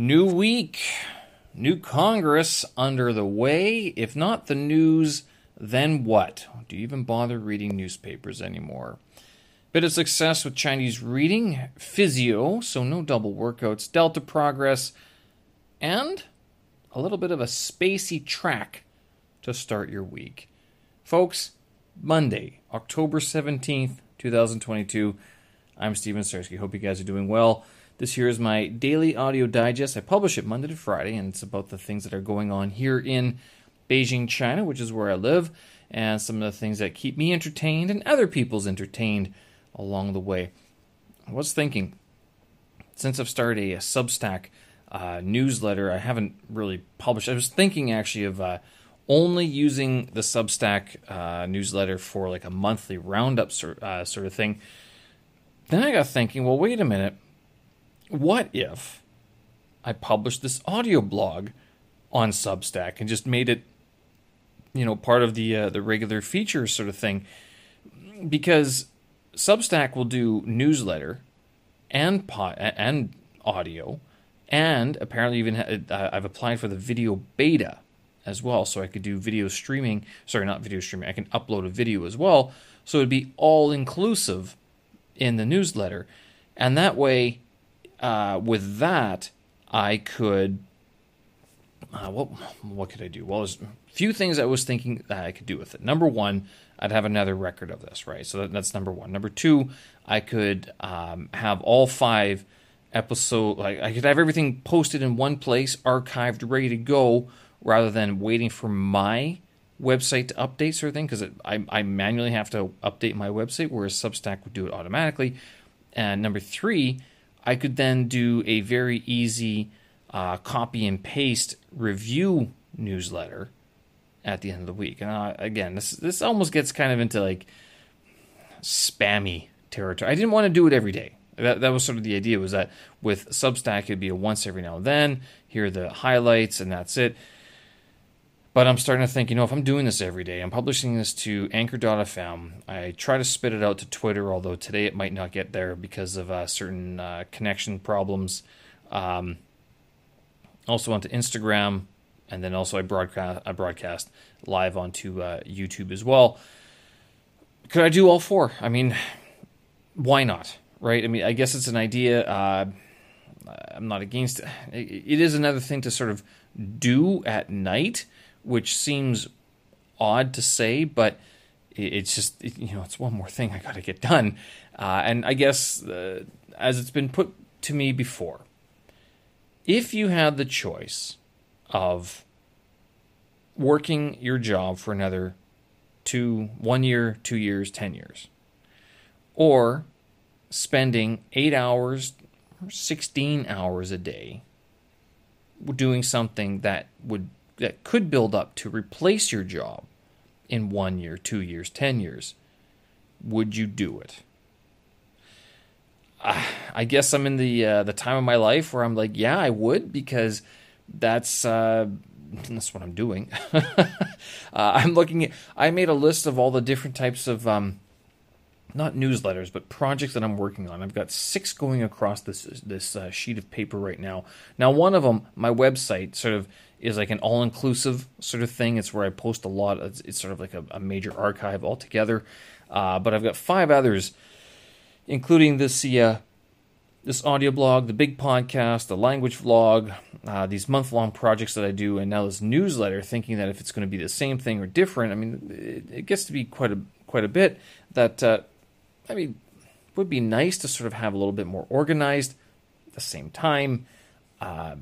New week, new Congress under the way. If not the news, then what? Do you even bother reading newspapers anymore? Bit of success with Chinese reading, physio, so no double workouts, Delta progress, and a little bit of a spacey track to start your week. Folks, Monday, October 17th, 2022. I'm Steven Sarsky. Hope you guys are doing well. This here is my daily audio digest. I publish it Monday to Friday, and it's about the things that are going on here in Beijing, China, which is where I live, and some of the things that keep me entertained and other people's entertained along the way. I was thinking, since I've started a, a Substack uh, newsletter, I haven't really published. I was thinking actually of uh, only using the Substack uh, newsletter for like a monthly roundup sort, uh, sort of thing. Then I got thinking, well, wait a minute what if I published this audio blog on Substack and just made it, you know, part of the uh, the regular features sort of thing? Because Substack will do newsletter and pod, and audio, and apparently even uh, I've applied for the video beta as well, so I could do video streaming. Sorry, not video streaming. I can upload a video as well, so it'd be all inclusive in the newsletter, and that way uh, with that, I could. Uh, what what could I do? Well, there's a few things I was thinking that I could do with it. Number one, I'd have another record of this, right? So that, that's number one. Number two, I could um, have all five episode like I could have everything posted in one place, archived, ready to go, rather than waiting for my website to update sort of thing because I, I manually have to update my website, whereas Substack would do it automatically. And number three, I could then do a very easy uh, copy and paste review newsletter at the end of the week. And uh, again, this this almost gets kind of into like spammy territory. I didn't want to do it every day. That that was sort of the idea was that with Substack it'd be a once every now and then. Here are the highlights and that's it. But I'm starting to think, you know, if I'm doing this every day, I'm publishing this to Anchor.fm. I try to spit it out to Twitter, although today it might not get there because of uh, certain uh, connection problems. Um, also onto Instagram, and then also I broadcast I broadcast live onto uh, YouTube as well. Could I do all four? I mean, why not? Right? I mean, I guess it's an idea. Uh, I'm not against it. It is another thing to sort of do at night which seems odd to say, but it's just you know it's one more thing I got to get done. Uh, and I guess uh, as it's been put to me before, if you had the choice of working your job for another two, one year, two years, ten years, or spending eight hours or 16 hours a day doing something that would that could build up to replace your job in one year, two years, ten years, would you do it? Uh, I guess I'm in the uh, the time of my life where I'm like, yeah, I would because that's uh, that's what I'm doing. uh, I'm looking at. I made a list of all the different types of um, not newsletters, but projects that I'm working on. I've got six going across this this uh, sheet of paper right now. Now, one of them, my website, sort of is like an all inclusive sort of thing. It's where I post a lot. It's, it's sort of like a, a, major archive altogether. Uh, but I've got five others, including this uh, this audio blog, the big podcast, the language vlog, uh, these month long projects that I do, and now this newsletter. Thinking that if it's going to be the same thing or different, I mean, it, it gets to be quite a quite a bit. That uh, I mean, would be nice to sort of have a little bit more organized. At the same time, uh,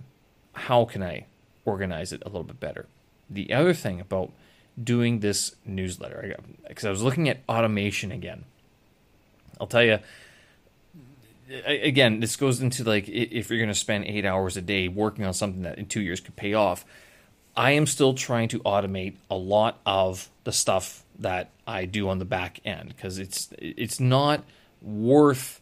how can I organize it a little bit better? The other thing about doing this newsletter, because I was looking at automation again. I'll tell you, again, this goes into like if you're going to spend eight hours a day working on something that in two years could pay off. I am still trying to automate a lot of the stuff that I do on the back end because it's it's not worth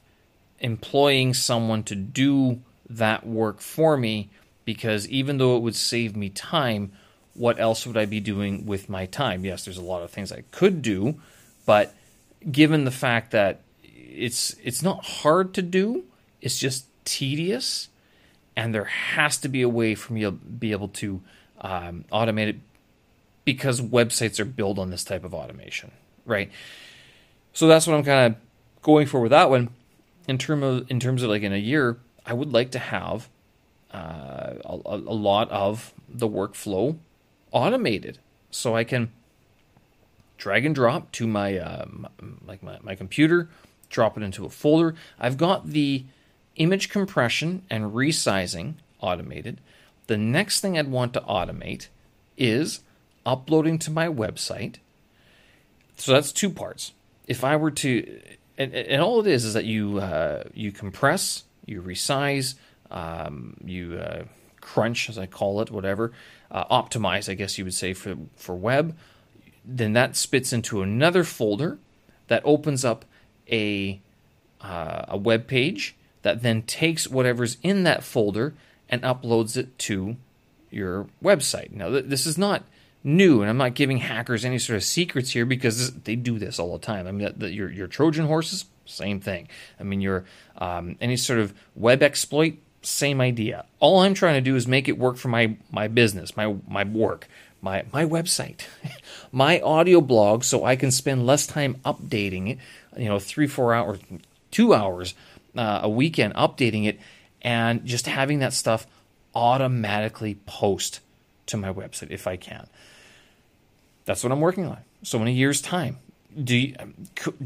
employing someone to do that work for me because even though it would save me time, what else would I be doing with my time? Yes, there's a lot of things I could do, but given the fact that it's it's not hard to do, it's just tedious and there has to be a way for me to be able to um, automate it because websites are built on this type of automation, right? So that's what I'm kind of going for with that one. In term of in terms of like in a year, I would like to have uh, a, a lot of the workflow automated, so I can drag and drop to my uh, like my, my computer, drop it into a folder. I've got the image compression and resizing automated. The next thing I'd want to automate is uploading to my website. So that's two parts. If I were to, and, and all it is is that you uh, you compress, you resize, um, you uh, crunch, as I call it, whatever, uh, optimize, I guess you would say for for web. Then that spits into another folder that opens up a uh, a web page that then takes whatever's in that folder and uploads it to your website. Now, th- this is not new, and I'm not giving hackers any sort of secrets here because they do this all the time. I mean, the, the, your your Trojan horses, same thing. I mean, your um, any sort of web exploit, same idea. All I'm trying to do is make it work for my my business, my my work, my my website, my audio blog, so I can spend less time updating it. You know, three four hours, two hours uh, a weekend updating it, and just having that stuff automatically post to my website if I can. That's what I'm working on. So in a year's time, do you,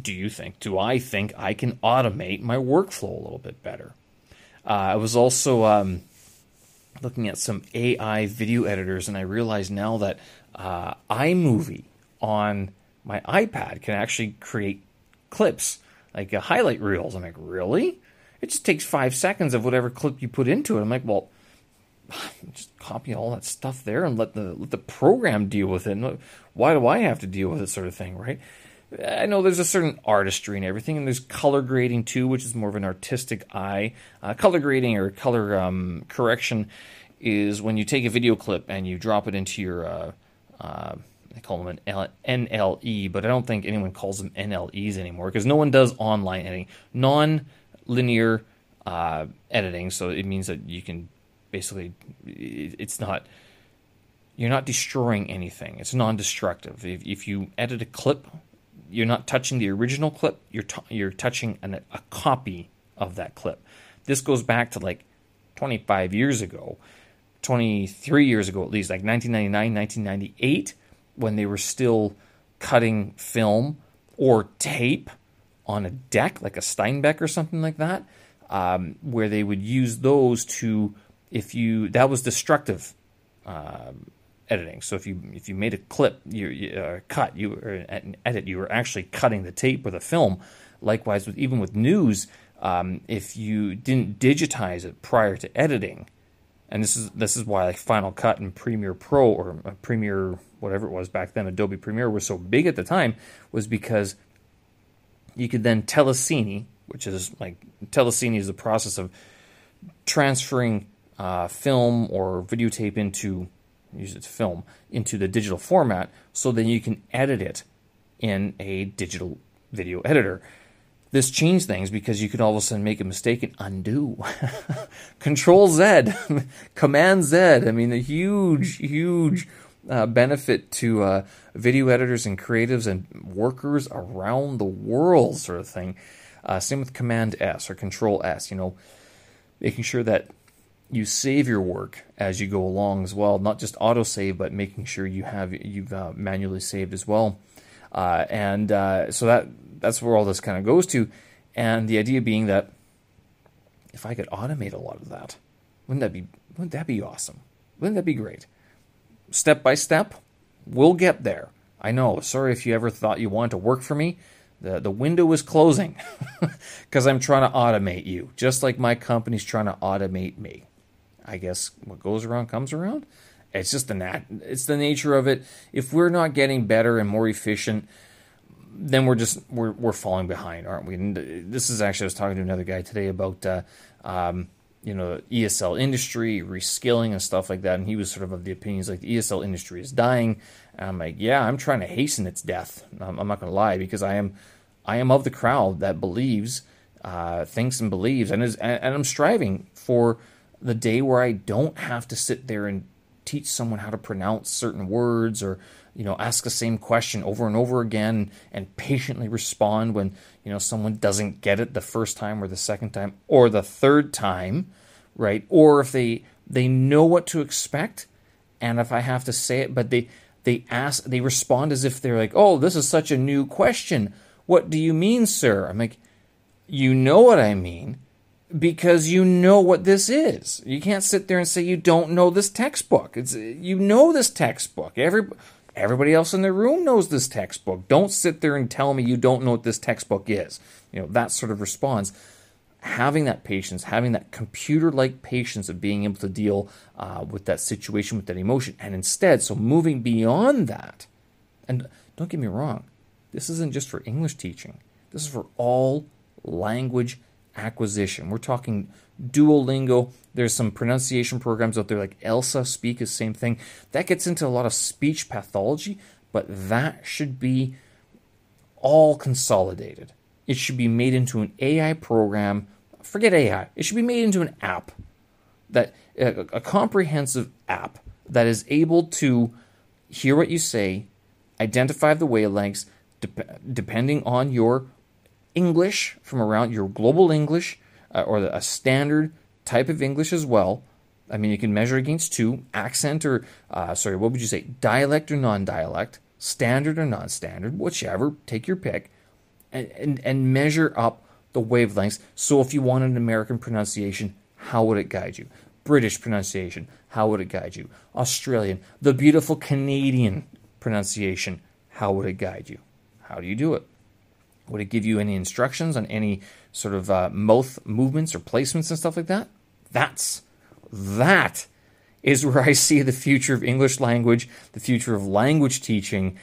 do you think, do I think I can automate my workflow a little bit better? Uh, I was also um, looking at some AI video editors, and I realized now that uh, iMovie on my iPad can actually create clips, like uh, highlight reels. I'm like, really? It just takes five seconds of whatever clip you put into it. I'm like, well, just copy all that stuff there and let the let the program deal with it. Why do I have to deal with it, sort of thing, right? I know there's a certain artistry and everything, and there's color grading too, which is more of an artistic eye. Uh, color grading or color um, correction is when you take a video clip and you drop it into your, uh, uh, call them an NLE, but I don't think anyone calls them NLEs anymore because no one does online editing. Non linear uh, editing, so it means that you can basically it's not you're not destroying anything. It's non-destructive. If, if you edit a clip, you're not touching the original clip. You're t- you're touching an, a copy of that clip. This goes back to like 25 years ago, 23 years ago at least, like 1999, 1998, when they were still cutting film or tape on a deck, like a Steenbeck or something like that, um, where they would use those to if you that was destructive um, editing. So if you if you made a clip, you, you uh, cut, you or an edit, you were actually cutting the tape or the film. Likewise, with even with news, um, if you didn't digitize it prior to editing, and this is this is why like Final Cut and Premiere Pro or uh, Premiere whatever it was back then, Adobe Premiere was so big at the time, was because you could then telecine, which is like telecine is the process of transferring uh, film or videotape into use it to film into the digital format so then you can edit it in a digital video editor. This changed things because you could all of a sudden make a mistake and undo. Control Z, Command Z. I mean, a huge, huge uh, benefit to uh, video editors and creatives and workers around the world, sort of thing. Uh, same with Command S or Control S. You know, making sure that you save your work as you go along as well, not just autosave, but making sure you have you've uh, manually saved as well. Uh, and uh, so that that's where all this kind of goes to. And the idea being that if I could automate a lot of that, wouldn't that be wouldn't that be awesome? Wouldn't that be great? Step by step, we'll get there. I know. Sorry if you ever thought you wanted to work for me. The, the window is closing because I'm trying to automate you, just like my company's trying to automate me. I guess what goes around comes around. It's just the nat- it's the nature of it. If we're not getting better and more efficient, then we're just we're we're falling behind, aren't we? And this is actually I was talking to another guy today about uh, um, you know ESL industry reskilling and stuff like that, and he was sort of of the opinions like the ESL industry is dying. And I'm like, yeah, I'm trying to hasten its death. I'm, I'm not going to lie because I am I am of the crowd that believes, uh, thinks and believes, and is and, and I'm striving for the day where I don't have to sit there and teach someone how to pronounce certain words or you know ask the same question over and over again and patiently respond when you know someone doesn't get it the first time or the second time or the third time right? Or if they they know what to expect and if I have to say it but they they ask they respond as if they're like oh this is such a new question. What do you mean sir? I'm like you know what I mean because you know what this is. You can't sit there and say you don't know this textbook. It's you know this textbook. Every everybody else in the room knows this textbook. Don't sit there and tell me you don't know what this textbook is. You know that sort of response. Having that patience, having that computer-like patience of being able to deal uh, with that situation, with that emotion, and instead, so moving beyond that. And don't get me wrong, this isn't just for English teaching. This is for all language acquisition. We're talking Duolingo. There's some pronunciation programs out there like Elsa Speak is same thing. That gets into a lot of speech pathology, but that should be all consolidated. It should be made into an AI program. Forget AI. It should be made into an app that a, a comprehensive app that is able to hear what you say, identify the wavelengths, dep- depending on your English from around your global English uh, or a standard type of English as well. I mean, you can measure against two accent or, uh, sorry, what would you say? Dialect or non dialect, standard or non standard, whichever, take your pick, and, and, and measure up the wavelengths. So if you want an American pronunciation, how would it guide you? British pronunciation, how would it guide you? Australian, the beautiful Canadian pronunciation, how would it guide you? How do you do it? Would it give you any instructions on any sort of uh, mouth movements or placements and stuff like that? That's that is where I see the future of English language, the future of language teaching.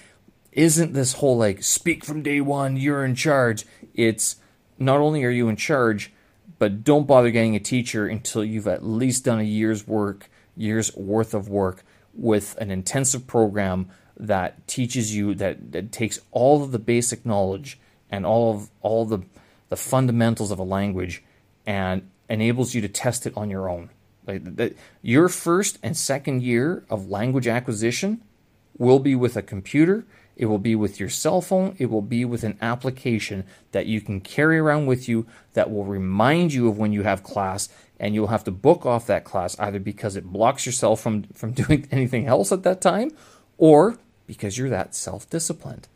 Isn't this whole like speak from day one, you're in charge? It's not only are you in charge, but don't bother getting a teacher until you've at least done a year's work, year's worth of work with an intensive program that teaches you that, that takes all of the basic knowledge and all of all the the fundamentals of a language and enables you to test it on your own. Like the, your first and second year of language acquisition will be with a computer, it will be with your cell phone, it will be with an application that you can carry around with you that will remind you of when you have class and you'll have to book off that class either because it blocks yourself from from doing anything else at that time or because you're that self-disciplined.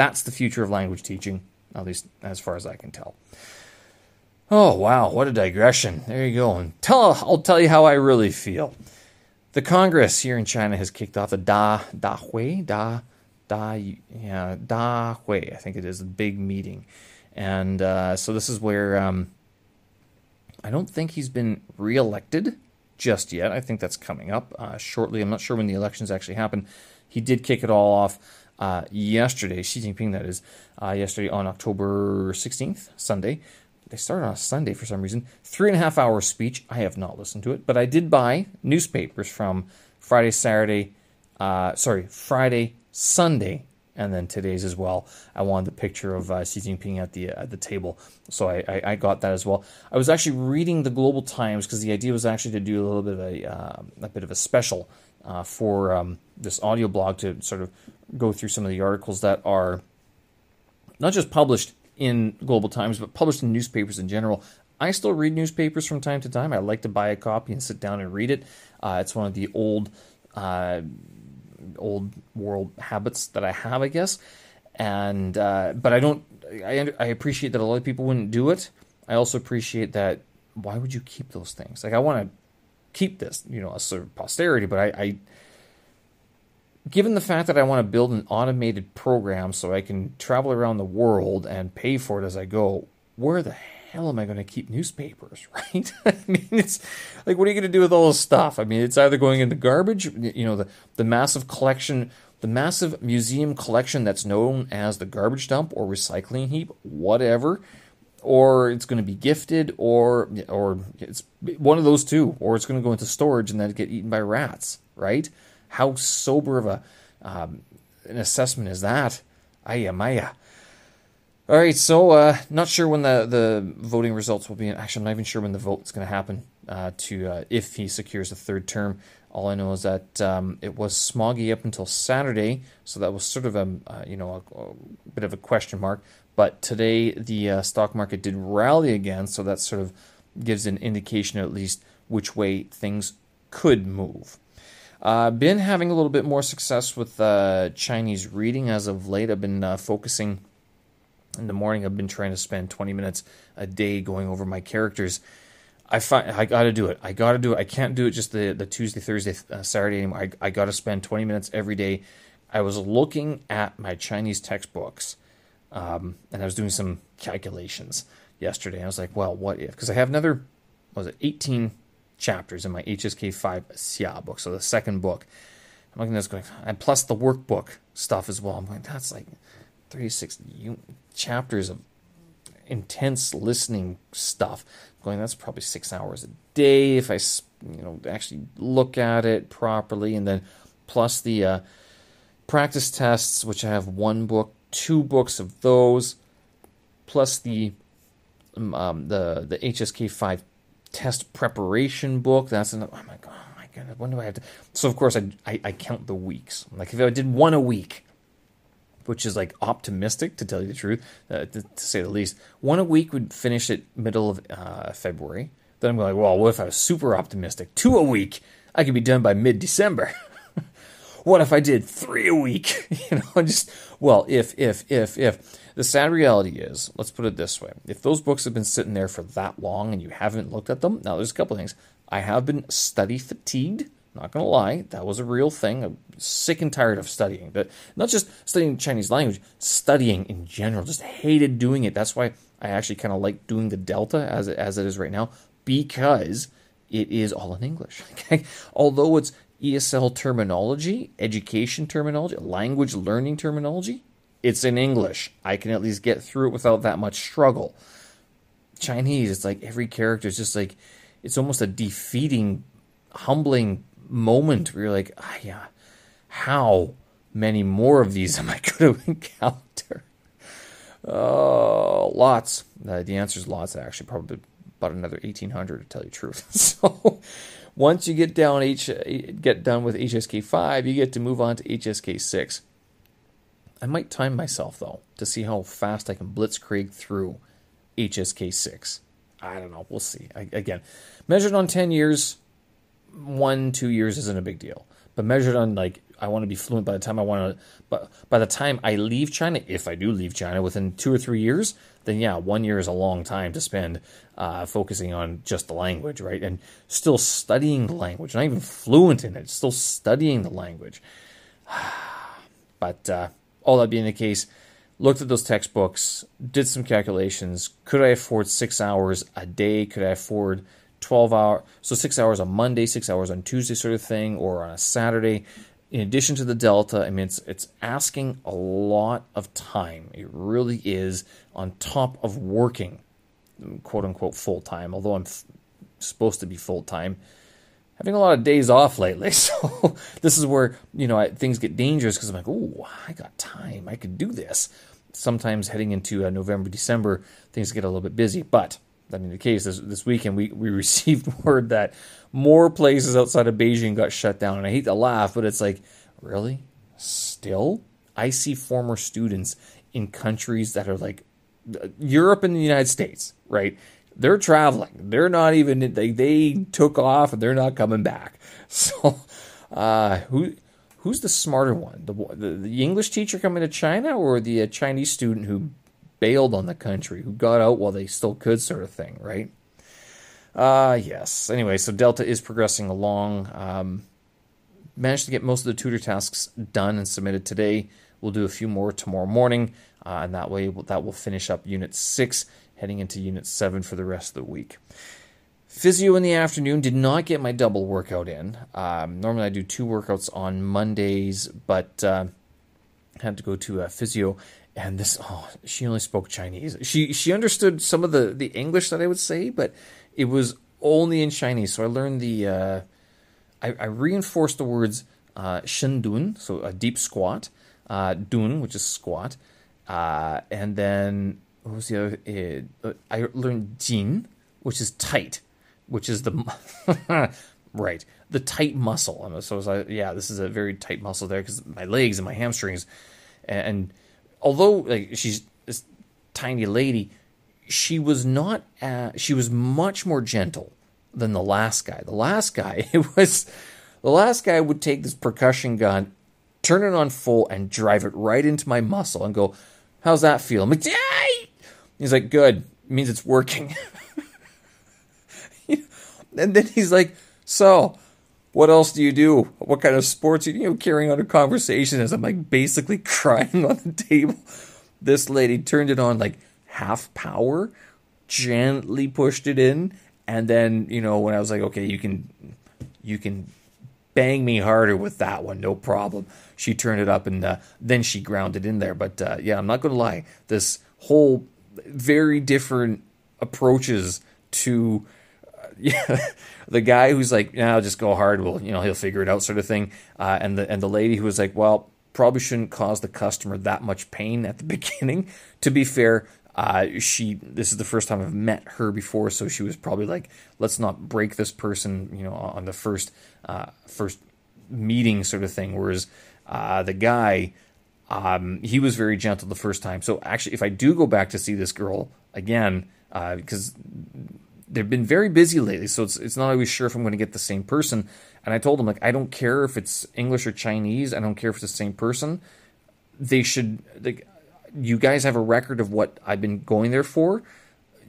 That's the future of language teaching, at least as far as I can tell. Oh, wow, what a digression. There you go. And tell, I'll tell you how I really feel. The Congress here in China has kicked off the Da Da Hui Da Da yeah Da Hui I think it is a big meeting, and uh, so this is where um, I don't think he's been reelected just yet. I think that's coming up uh, shortly. I'm not sure when the elections actually happen. He did kick it all off uh, yesterday, Xi Jinping, that is, uh, yesterday on October 16th, Sunday. They started on a Sunday for some reason. Three and a half hour speech. I have not listened to it, but I did buy newspapers from Friday, Saturday, uh, sorry, Friday, Sunday, and then today's as well. I wanted the picture of uh, Xi Jinping at the at the table, so I, I, I, got that as well. I was actually reading the Global Times because the idea was actually to do a little bit of a uh, a bit of a special uh, for um, this audio blog to sort of go through some of the articles that are not just published in Global Times, but published in newspapers in general. I still read newspapers from time to time. I like to buy a copy and sit down and read it. Uh, it's one of the old, uh, old world habits that I have, I guess. And uh, but I don't. I I appreciate that a lot of people wouldn't do it. I also appreciate that. Why would you keep those things? Like I want to keep this, you know, a sort of posterity, but I, I given the fact that I want to build an automated program so I can travel around the world and pay for it as I go, where the hell am I going to keep newspapers, right? I mean, it's like, what are you going to do with all this stuff? I mean, it's either going in the garbage, you know, the, the massive collection, the massive museum collection that's known as the garbage dump or recycling heap, whatever, or it's going to be gifted, or or it's one of those two, or it's going to go into storage and then get eaten by rats, right? How sober of a um, an assessment is that? Aya Maya. All right, so uh, not sure when the, the voting results will be. Actually, I'm not even sure when the vote is going to happen uh, to uh, if he secures a third term. All I know is that um, it was smoggy up until Saturday, so that was sort of a uh, you know a, a, bit of a question mark. But today the uh, stock market did rally again, so that sort of gives an indication at least which way things could move. Uh, been having a little bit more success with uh, Chinese reading as of late. I've been uh, focusing in the morning. I've been trying to spend 20 minutes a day going over my characters. I find I got to do it. I got to do it. I can't do it just the, the Tuesday, Thursday, uh, Saturday anymore. I, I got to spend 20 minutes every day. I was looking at my Chinese textbooks um, and I was doing some calculations yesterday. I was like, well, what if? Because I have another, was it 18 chapters in my HSK 5 Xia book, so the second book. I'm looking at this going, and plus the workbook stuff as well. I'm like, that's like 36 chapters of intense listening stuff. I'm going, that's probably six hours a day if I, you know, actually look at it properly, and then plus the uh, practice tests, which I have one book, two books of those, plus the um, um the the HSK five test preparation book. That's an, I'm like, oh my god, when do I have to? So of course I, I, I count the weeks. Like if I did one a week, which is like optimistic to tell you the truth, uh, to, to, say the least, one a week would finish at middle of uh, February. Then I'm like, well, what if I was super optimistic? Two a week, I could be done by mid December. what if I did three a week? you know, just well, if if if if the sad reality is, let's put it this way: if those books have been sitting there for that long and you haven't looked at them, now there's a couple things. I have been study fatigued. Not gonna lie, that was a real thing. I'm sick and tired of studying, but not just studying Chinese language, studying in general. Just hated doing it. That's why I actually kind of like doing the Delta as it, as it is right now because it is all in English. Okay, although it's ESL terminology, education terminology, language learning terminology, it's in English. I can at least get through it without that much struggle. Chinese, it's like every character is just like it's almost a defeating, humbling moment where you're like, ah, yeah, how many more of these am I going to encounter? Oh, lots. Uh, the answer is lots. Actually, probably about another 1800 to tell you truth. so once you get down H, get done with HSK five, you get to move on to HSK six. I might time myself though to see how fast I can blitzkrieg through HSK six. I don't know. We'll see. I, again, measured on ten years, one two years isn't a big deal. But measured on like I want to be fluent by the time I want to, but by the time I leave China, if I do leave China within two or three years, then yeah, one year is a long time to spend uh, focusing on just the language, right? And still studying the language, not even fluent in it, still studying the language. but uh, all that being the case, looked at those textbooks, did some calculations. Could I afford six hours a day? Could I afford 12 hours? So six hours on Monday, six hours on Tuesday, sort of thing, or on a Saturday. In addition to the Delta, I mean, it's, it's asking a lot of time. It really is on top of working, quote unquote, full time, although I'm f- supposed to be full time having a lot of days off lately. So this is where you know I, things get dangerous because I'm like, oh, I got time. I could do this. Sometimes heading into uh, November, December, things get a little bit busy. But that being the case, this, this weekend we, we received word that more places outside of Beijing got shut down. And I hate to laugh, but it's like, really? Still? I see former students in countries that are like uh, Europe and the United States, right? They're traveling. They're not even they they took off and they're not coming back. So, uh, who who's the smarter one? The, the, the English teacher coming to China or the uh, Chinese student who bailed on the country, who got out while they still could, sort of thing, right? Uh, yes. Anyway, so Delta is progressing along. Um, managed to get most of the tutor tasks done and submitted today. We'll do a few more tomorrow morning, uh, and that way that will finish up Unit 6 heading into Unit 7 for the rest of the week. Physio in the afternoon did not get my double workout in. Um, normally I do two workouts on Mondays, but uh, had to go to a physio. And this, oh, she only spoke Chinese. She she understood some of the, the English that I would say, but it was only in Chinese. So I learned the, uh, I, I, reinforced the words uh, dun, so a deep squat, uh, dun, which is squat, uh, and then what was the other? Uh, I learned jin, which is tight. which is the right the tight muscle. So I was like, yeah, this is a very tight muscle there because my legs and my hamstrings, and, and although like she's this tiny lady, she was not. Uh, she was much more gentle than the last guy. The last guy, it was the last guy would take this percussion gun, turn it on full, and drive it right into my muscle and go, "How's that feel?" I'm like! He's like, "Good." It means it's working. and then he's like, "So." What else do you do? What kind of sports are you, you know, carrying on a conversation as I'm like basically crying on the table? This lady turned it on like half power, gently pushed it in, and then, you know, when I was like, okay, you can you can bang me harder with that one, no problem. She turned it up and uh, then she ground it in there. But uh, yeah, I'm not going to lie. This whole very different approaches to uh, yeah, the guy who's like, yeah, I'll just go hard. Well, you know, he'll figure it out, sort of thing. Uh, and the and the lady who was like, well, probably shouldn't cause the customer that much pain at the beginning. To be fair, uh, she this is the first time I've met her before, so she was probably like, let's not break this person, you know, on the first uh, first meeting sort of thing. Whereas uh, the guy, um, he was very gentle the first time. So actually, if I do go back to see this girl again, because uh, they've been very busy lately, so it's it's not always sure if I'm going to get the same person. And I told him like, I don't care if it's English or Chinese. I don't care if it's the same person. They should like you guys have a record of what I've been going there for,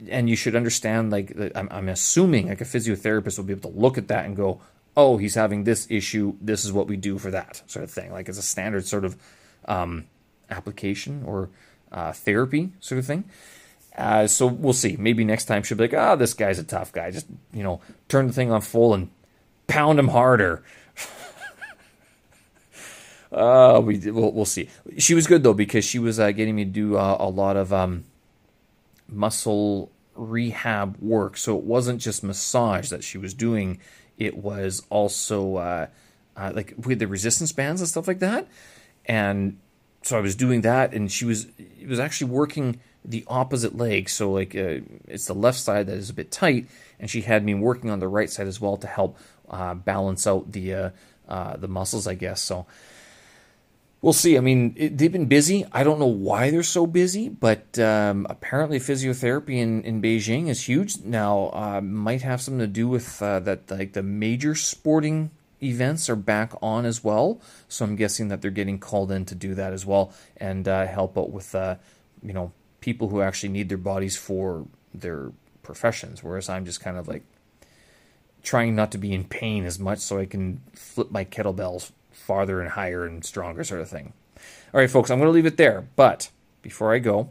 and you should understand. Like, I'm, I'm assuming like a physiotherapist will be able to look at that and go, "Oh, he's having this issue. This is what we do for that sort of thing." Like, it's a standard sort of um, application or uh, therapy sort of thing. Uh, so we'll see. Maybe next time she'll be like, "Ah, oh, this guy's a tough guy. Just you know, turn the thing on full and pound him harder." Uh, we we'll, we'll see. She was good though because she was uh, getting me to do uh, a lot of um, muscle rehab work. So it wasn't just massage that she was doing; it was also uh, uh, like with the resistance bands and stuff like that. And so I was doing that, and she was it was actually working the opposite leg. So like uh, it's the left side that is a bit tight, and she had me working on the right side as well to help uh, balance out the uh, uh, the muscles, I guess. So we'll see. I mean, it, they've been busy. I don't know why they're so busy, but um, apparently physiotherapy in, in Beijing is huge now. Uh, might have something to do with uh, that, like the major sporting events are back on as well. So I'm guessing that they're getting called in to do that as well and uh, help out with, uh, you know, people who actually need their bodies for their professions. Whereas I'm just kind of like trying not to be in pain as much so I can flip my kettlebells farther and higher and stronger sort of thing. All right, folks, I'm going to leave it there. But before I go,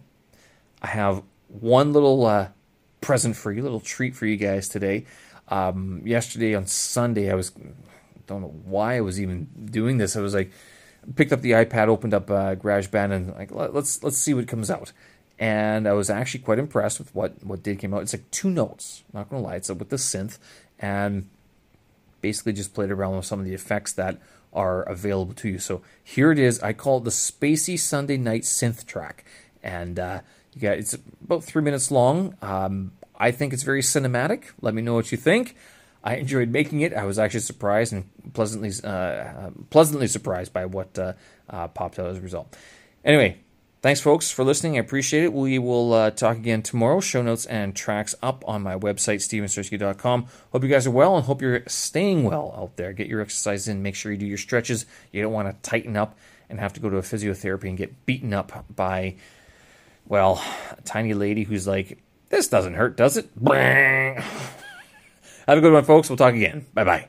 I have one little uh, present for you, little treat for you guys today. Um, yesterday on Sunday, I was don't know why I was even doing this. I was like, picked up the iPad, opened up uh, GarageBand, and like let's let's see what comes out. And I was actually quite impressed with what what did came out. It's like two notes. Not gonna lie, it's with the synth, and basically just played around with some of the effects that are available to you. So here it is. I call it the Spacey Sunday Night Synth Track, and uh, you got it's about three minutes long. Um, I think it's very cinematic. Let me know what you think. I enjoyed making it. I was actually surprised and pleasantly uh, pleasantly surprised by what uh, uh popped out as a result. Anyway, Thanks, folks, for listening. I appreciate it. We will uh, talk again tomorrow. Show notes and tracks up on my website, stevensersky.com. Hope you guys are well and hope you're staying well out there. Get your exercise in. Make sure you do your stretches. You don't want to tighten up and have to go to a physiotherapy and get beaten up by, well, a tiny lady who's like, this doesn't hurt, does it? Have a good one, folks. We'll talk again. Bye bye.